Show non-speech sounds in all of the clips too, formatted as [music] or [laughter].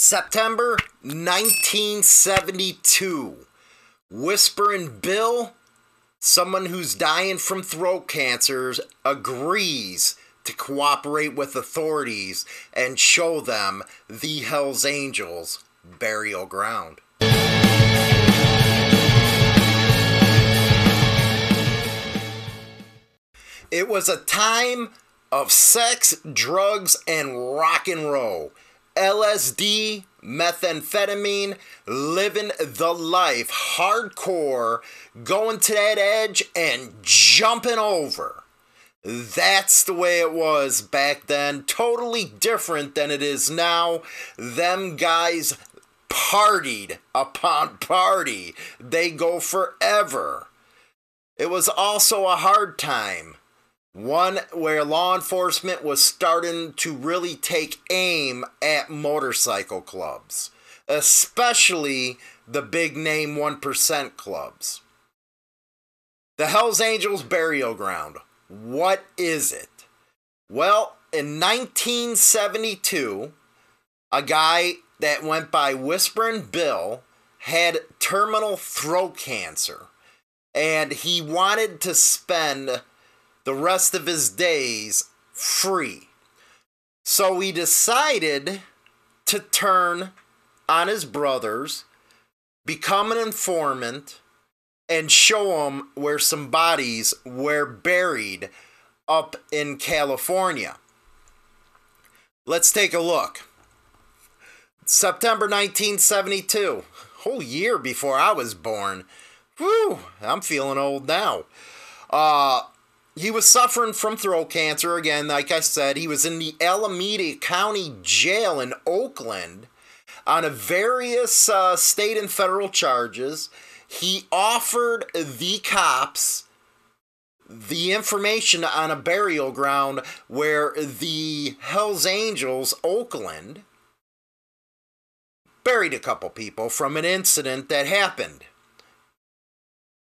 September 1972. Whispering Bill, someone who's dying from throat cancers, agrees to cooperate with authorities and show them the Hells Angels burial ground. It was a time of sex, drugs, and rock and roll. LSD, methamphetamine, living the life hardcore, going to that edge and jumping over. That's the way it was back then. Totally different than it is now. Them guys partied upon party. They go forever. It was also a hard time. One where law enforcement was starting to really take aim at motorcycle clubs, especially the big name 1% clubs. The Hells Angels Burial Ground. What is it? Well, in 1972, a guy that went by Whispering Bill had terminal throat cancer and he wanted to spend the rest of his days free. So he decided to turn on his brothers, become an informant, and show them where some bodies were buried up in California. Let's take a look. September 1972, whole year before I was born. Whew, I'm feeling old now. Uh, he was suffering from throat cancer again. Like I said, he was in the Alameda County Jail in Oakland on a various uh, state and federal charges. He offered the cops the information on a burial ground where the Hells Angels, Oakland, buried a couple people from an incident that happened.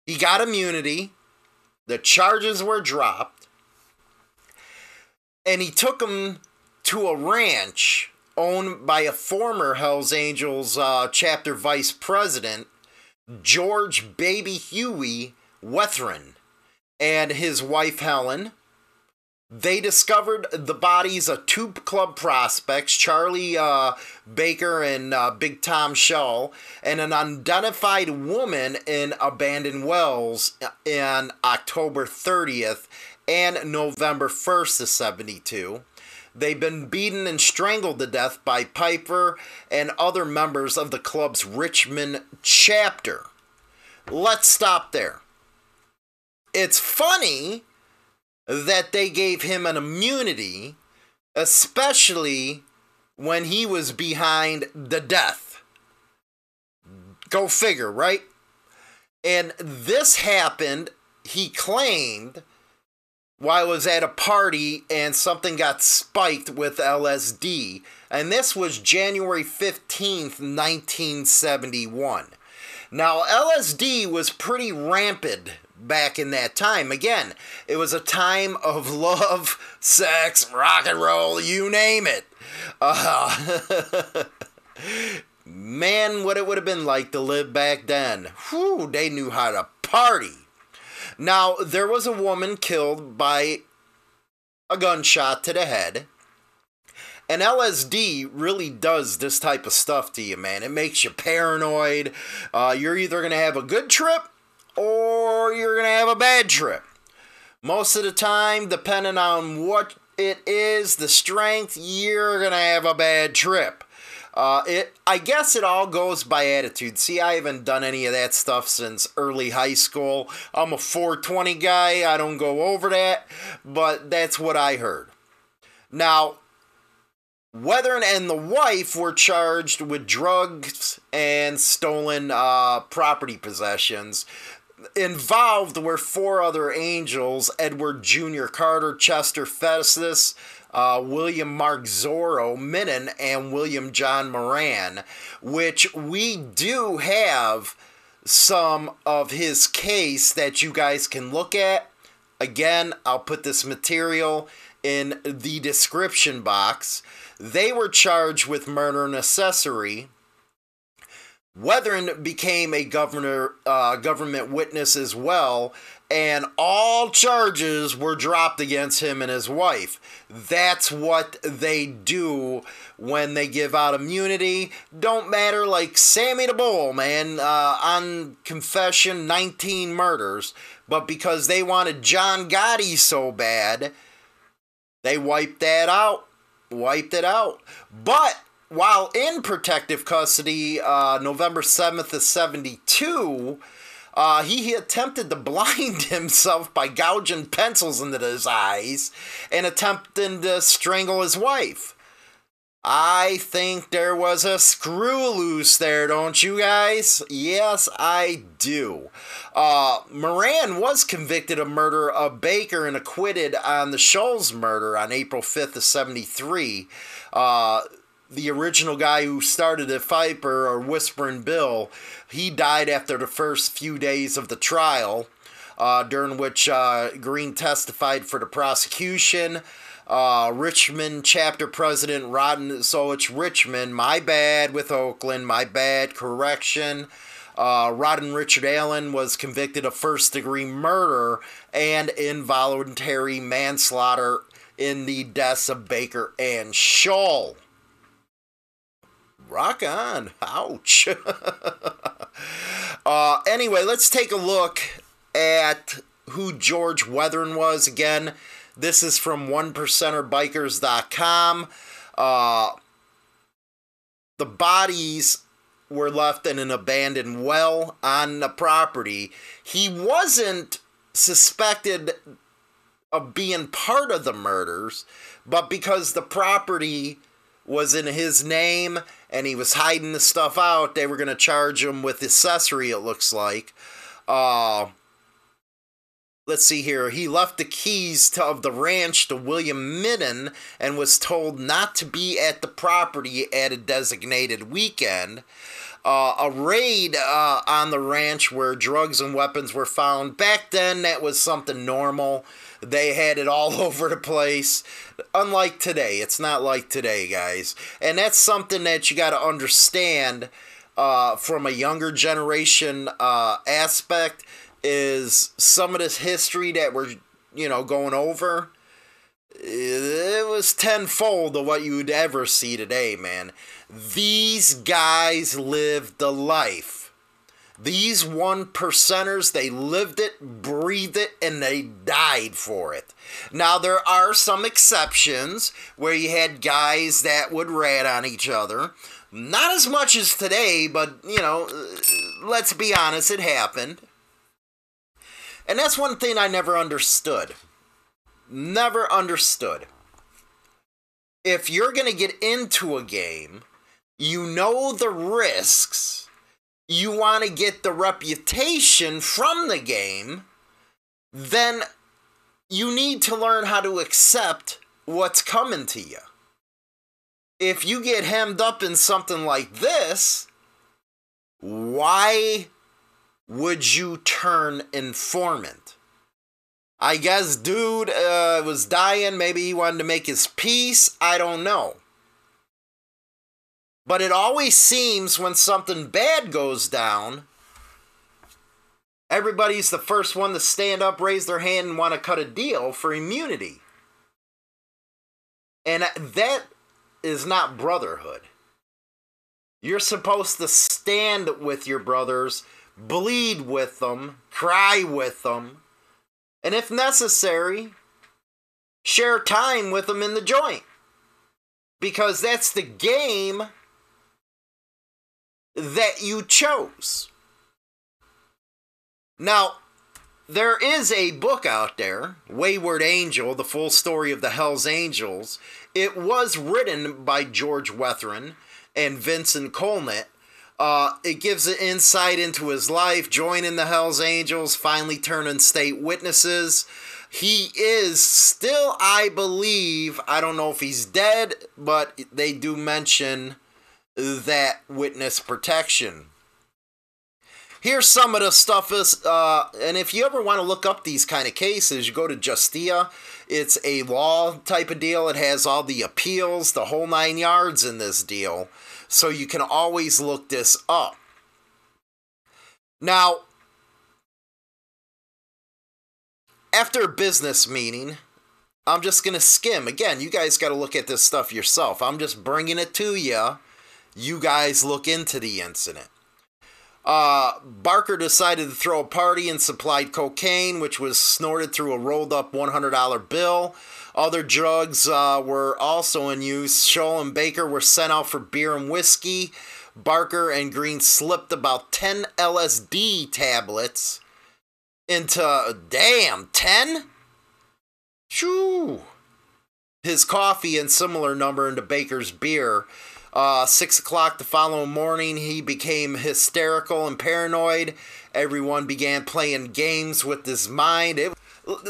He got immunity, the charges were dropped, and he took him to a ranch owned by a former Hells Angels uh, chapter vice president, George Baby Huey Wethern, and his wife Helen they discovered the bodies of two club prospects, Charlie uh, Baker and uh, Big Tom Shaw, and an unidentified woman in abandoned wells in October 30th and November 1st of 72. They've been beaten and strangled to death by Piper and other members of the club's Richmond chapter. Let's stop there. It's funny that they gave him an immunity, especially when he was behind the death. Go figure, right? And this happened, he claimed, while I was at a party and something got spiked with LSD. And this was January 15th, 1971. Now, LSD was pretty rampant back in that time. Again, it was a time of love, sex, rock and roll, you name it. Uh, [laughs] man, what it would have been like to live back then. Whew, they knew how to party. Now, there was a woman killed by a gunshot to the head. And LSD really does this type of stuff to you, man. It makes you paranoid. Uh, you're either going to have a good trip or you're going to have a bad trip. Most of the time, depending on what it is, the strength, you're going to have a bad trip. Uh, it, I guess it all goes by attitude. See, I haven't done any of that stuff since early high school. I'm a 420 guy. I don't go over that, but that's what I heard. Now, Wethern and the wife were charged with drugs and stolen uh, property possessions involved were four other angels Edward Jr. Carter, Chester Festus, uh, William Mark Zorro Minnan, and William John Moran, which we do have some of his case that you guys can look at. Again, I'll put this material in the description box. They were charged with murder and accessory. Weathering became a governor, uh, government witness as well, and all charges were dropped against him and his wife. That's what they do when they give out immunity. Don't matter, like Sammy the Bull, man, uh, on confession, 19 murders, but because they wanted John Gotti so bad, they wiped that out. Wiped it out. But while in protective custody, uh, November 7th of 72, uh, he attempted to [laughs] blind himself by gouging pencils into his eyes and attempting to strangle his wife. I think there was a screw loose there, don't you guys? Yes, I do. Uh, Moran was convicted of murder of Baker and acquitted on the Schultz murder on April 5th of 73. Uh, the original guy who started the Viper or Whispering Bill, he died after the first few days of the trial, uh, during which uh, Green testified for the prosecution. Uh, Richmond chapter president Rodden, so it's Richmond. My bad with Oakland. My bad. Correction. Uh, Rodden Richard Allen was convicted of first degree murder and involuntary manslaughter in the deaths of Baker and Shull. Rock on. Ouch. [laughs] uh, anyway, let's take a look at who George Weathering was. Again, this is from onepercenterbikers.com. Uh, the bodies were left in an abandoned well on the property. He wasn't suspected of being part of the murders, but because the property was in his name and he was hiding the stuff out, they were going to charge him with accessory, it looks like. Uh, let's see here. He left the keys to, of the ranch to William Midden and was told not to be at the property at a designated weekend. Uh, a raid uh, on the ranch where drugs and weapons were found. Back then, that was something normal. They had it all [laughs] over the place. Unlike today, it's not like today, guys. And that's something that you got to understand uh, from a younger generation uh, aspect is some of this history that we're, you know, going over. It was tenfold of what you would ever see today, man. These guys lived the life these one percenters, they lived it, breathed it, and they died for it. Now, there are some exceptions where you had guys that would rat on each other. Not as much as today, but, you know, uh, let's be honest, it happened. And that's one thing I never understood. Never understood. If you're going to get into a game, you know the risks you want to get the reputation from the game, then you need to learn how to accept what's coming to you. If you get hemmed up in something like this, why would you turn informant? I guess dude uh, was dying. Maybe he wanted to make his peace. I don't know. But it always seems when something bad goes down, everybody's the first one to stand up, raise their hand, and want to cut a deal for immunity. And that is not brotherhood. You're supposed to stand with your brothers, bleed with them, cry with them, and if necessary, share time with them in the joint. Because that's the game that you chose. Now, there is a book out there, Wayward Angel, the full story of the Hells Angels. It was written by George Weathering and Vincent Colnett. Uh, it gives an insight into his life, joining the Hells Angels, finally turning state witnesses. He is still, I believe, I don't know if he's dead, but they do mention that witness protection. Here's some of the stuff is, uh, and if you ever want to look up these kind of cases, you go to Justia. It's a law type of deal. It has all the appeals, the whole nine yards in this deal. So you can always look this up. Now, after a business meeting, I'm just going to skim. Again, you guys got to look at this stuff yourself. I'm just bringing it to you. You guys look into the incident. Uh, Barker decided to throw a party and supplied cocaine, which was snorted through a rolled up $100 bill. Other drugs uh, were also in use. Scholl and Baker were sent out for beer and whiskey. Barker and Green slipped about 10 LSD tablets into, damn, 10? Shoo! His coffee and similar number into Baker's beer. Uh, six o'clock the following morning, he became hysterical and paranoid. Everyone began playing games with his mind. It,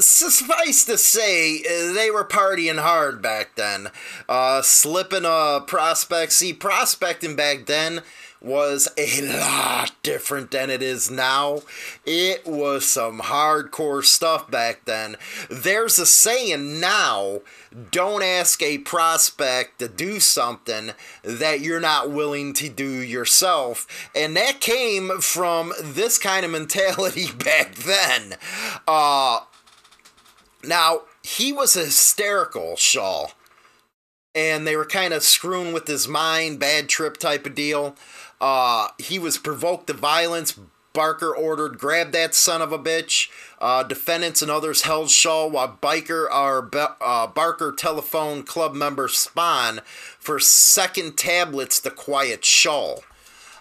suffice to say, they were partying hard back then. Uh, slipping uh, prospects. See, prospecting back then was a lot different than it is now. It was some hardcore stuff back then. There's a saying now don't ask a prospect to do something that you're not willing to do yourself. And that came from this kind of mentality [laughs] back then. Uh, now, he was hysterical, Shaw. And they were kind of screwing with his mind, bad trip type of deal. Uh, he was provoked to violence. Barker ordered, grab that son of a bitch. Uh, defendants and others held Scholl while Biker, our uh, Barker telephone club member Spahn for second tablets to quiet Scholl.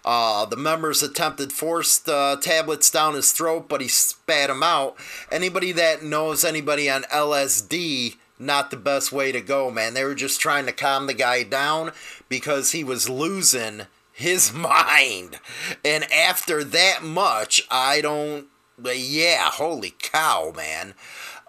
Uh, the members attempted forced tablets down his throat, but he spat them out. Anybody that knows anybody on LSD, not the best way to go, man. They were just trying to calm the guy down because he was losing his [laughs] mind. And after that much, I don't. Yeah, holy cow, man.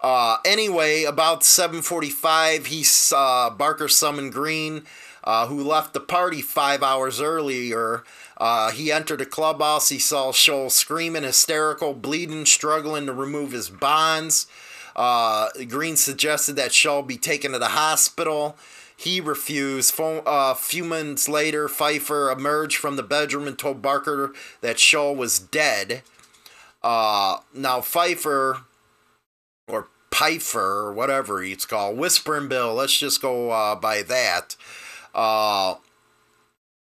Uh, anyway, about 7:45, he saw Barker summoned Green, uh, who left the party five hours earlier. Uh, he entered a clubhouse. He saw Scholl screaming, hysterical, bleeding, struggling to remove his bonds. Uh, Green suggested that Scholl be taken to the hospital. He refused. A uh, few minutes later, Pfeiffer emerged from the bedroom and told Barker that Scholl was dead. Uh, now, Pfeiffer, or Pfeiffer, or whatever he's called, Whispering Bill, let's just go uh, by that. Uh,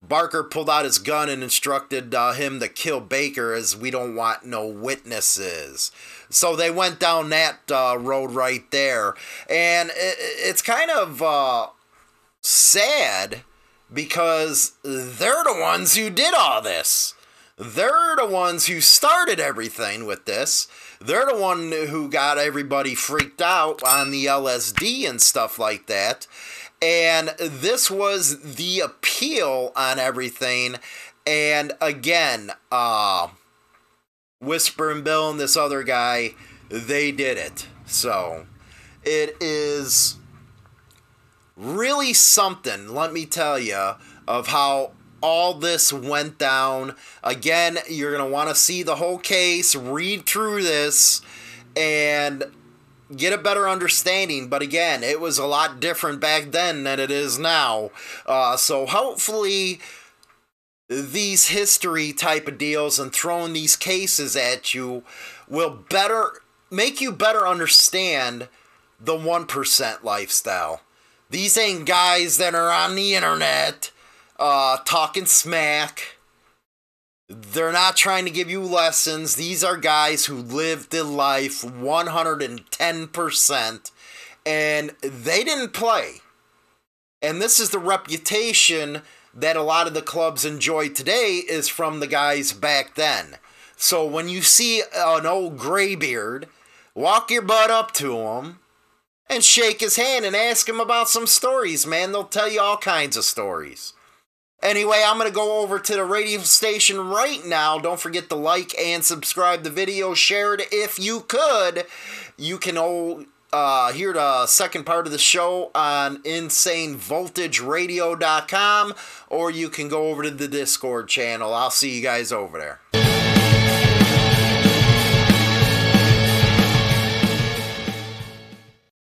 Barker pulled out his gun and instructed uh, him to kill Baker as we don't want no witnesses. So they went down that uh, road right there. And it, it's kind of uh, sad because they're the ones who did all this. They're the ones who started everything with this. They're the one who got everybody freaked out on the LSD and stuff like that. And this was the appeal on everything. And again, uh, Whisper and Bill and this other guy, they did it. So it is really something, let me tell you, of how all this went down. Again, you're going to want to see the whole case, read through this, and get a better understanding. But again, it was a lot different back then than it is now. Uh, so hopefully, these history type of deals and throwing these cases at you will better make you better understand the 1% lifestyle. These ain't guys that are on the internet uh, talking smack. They're not trying to give you lessons. These are guys who lived the life 110% and they didn't play. And this is the reputation that a lot of the clubs enjoy today is from the guys back then. So when you see an old graybeard, walk your butt up to him and shake his hand and ask him about some stories, man. They'll tell you all kinds of stories. Anyway, I'm going to go over to the radio station right now. Don't forget to like and subscribe the video. Share it if you could. You can all uh, hear the second part of the show on InsaneVoltageRadio.com or you can go over to the Discord channel. I'll see you guys over there.